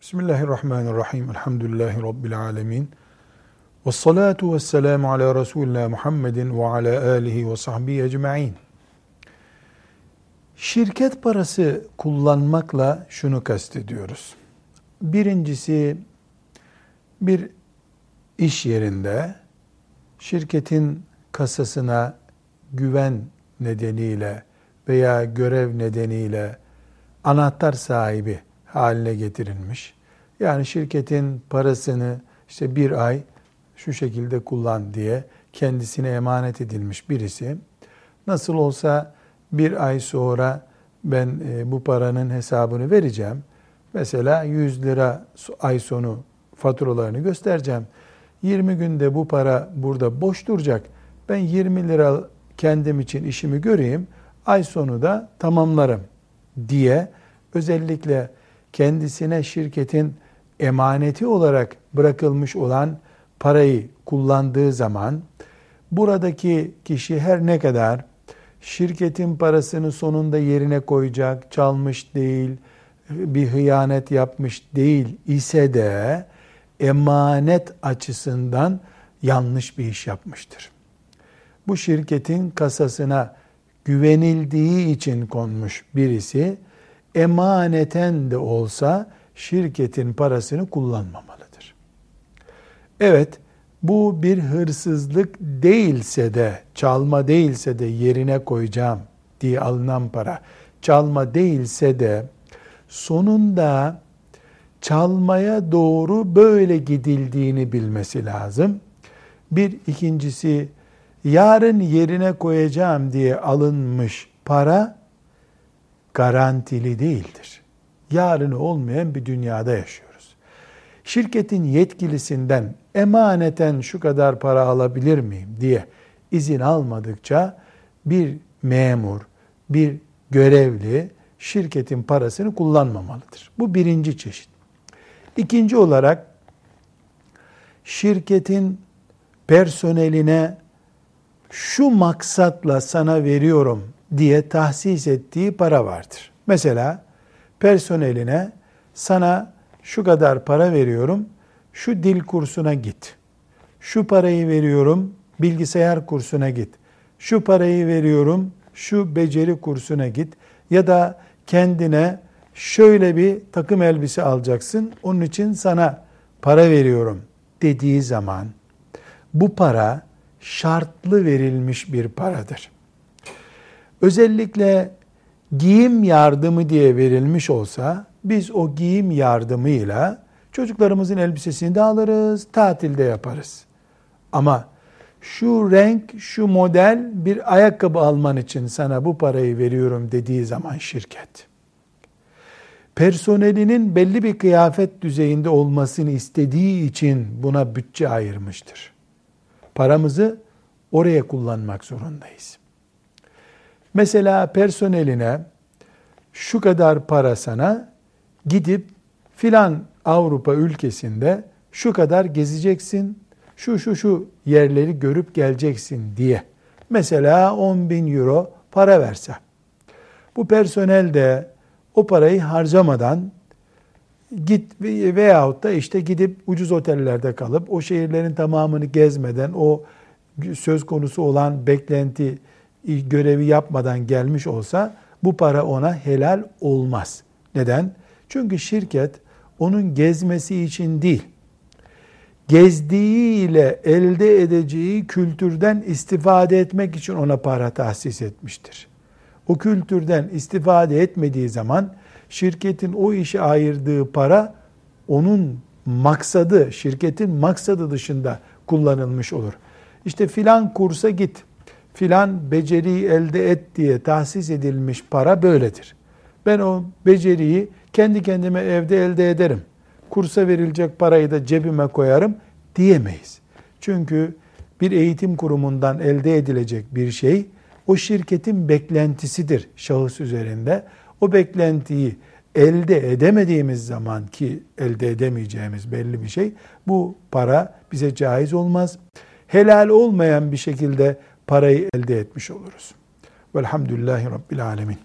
Bismillahirrahmanirrahim. Elhamdülillahi Rabbil alemin. Ve salatu ve selamu ala Resulullah Muhammedin ve ala alihi ve sahbihi ecma'in. Şirket parası kullanmakla şunu kastediyoruz. Birincisi bir iş yerinde şirketin kasasına güven nedeniyle veya görev nedeniyle anahtar sahibi haline getirilmiş. Yani şirketin parasını işte bir ay şu şekilde kullan diye kendisine emanet edilmiş birisi nasıl olsa bir ay sonra ben e, bu paranın hesabını vereceğim. Mesela 100 lira ay sonu faturalarını göstereceğim. 20 günde bu para burada boş duracak. Ben 20 lira kendim için işimi göreyim. Ay sonu da tamamlarım diye özellikle kendisine şirketin emaneti olarak bırakılmış olan parayı kullandığı zaman buradaki kişi her ne kadar şirketin parasını sonunda yerine koyacak, çalmış değil, bir hıyanet yapmış değil ise de emanet açısından yanlış bir iş yapmıştır. Bu şirketin kasasına güvenildiği için konmuş birisi emaneten de olsa şirketin parasını kullanmamalıdır. Evet, bu bir hırsızlık değilse de, çalma değilse de yerine koyacağım diye alınan para, çalma değilse de sonunda çalmaya doğru böyle gidildiğini bilmesi lazım. Bir ikincisi yarın yerine koyacağım diye alınmış para garantili değildir. Yarını olmayan bir dünyada yaşıyoruz. Şirketin yetkilisinden emaneten şu kadar para alabilir miyim diye izin almadıkça bir memur, bir görevli şirketin parasını kullanmamalıdır. Bu birinci çeşit. İkinci olarak şirketin personeline şu maksatla sana veriyorum diye tahsis ettiği para vardır. Mesela personeline sana şu kadar para veriyorum, şu dil kursuna git. Şu parayı veriyorum, bilgisayar kursuna git. Şu parayı veriyorum, şu beceri kursuna git. Ya da kendine şöyle bir takım elbise alacaksın, onun için sana para veriyorum dediği zaman bu para şartlı verilmiş bir paradır özellikle giyim yardımı diye verilmiş olsa biz o giyim yardımıyla çocuklarımızın elbisesini de alırız, tatilde yaparız. Ama şu renk, şu model bir ayakkabı alman için sana bu parayı veriyorum dediği zaman şirket. Personelinin belli bir kıyafet düzeyinde olmasını istediği için buna bütçe ayırmıştır. Paramızı oraya kullanmak zorundayız. Mesela personeline şu kadar para sana gidip filan Avrupa ülkesinde şu kadar gezeceksin, şu şu şu yerleri görüp geleceksin diye. Mesela 10 bin euro para verse. Bu personel de o parayı harcamadan git veyahut da işte gidip ucuz otellerde kalıp o şehirlerin tamamını gezmeden o söz konusu olan beklenti görevi yapmadan gelmiş olsa bu para ona helal olmaz. Neden? Çünkü şirket onun gezmesi için değil, gezdiğiyle elde edeceği kültürden istifade etmek için ona para tahsis etmiştir. O kültürden istifade etmediği zaman şirketin o işe ayırdığı para onun maksadı, şirketin maksadı dışında kullanılmış olur. İşte filan kursa git, filan beceriyi elde et diye tahsis edilmiş para böyledir. Ben o beceriyi kendi kendime evde elde ederim. Kursa verilecek parayı da cebime koyarım diyemeyiz. Çünkü bir eğitim kurumundan elde edilecek bir şey o şirketin beklentisidir şahıs üzerinde. O beklentiyi elde edemediğimiz zaman ki elde edemeyeceğimiz belli bir şey bu para bize caiz olmaz. Helal olmayan bir şekilde parayı elde etmiş oluruz. Velhamdülillahi Rabbil Alemin.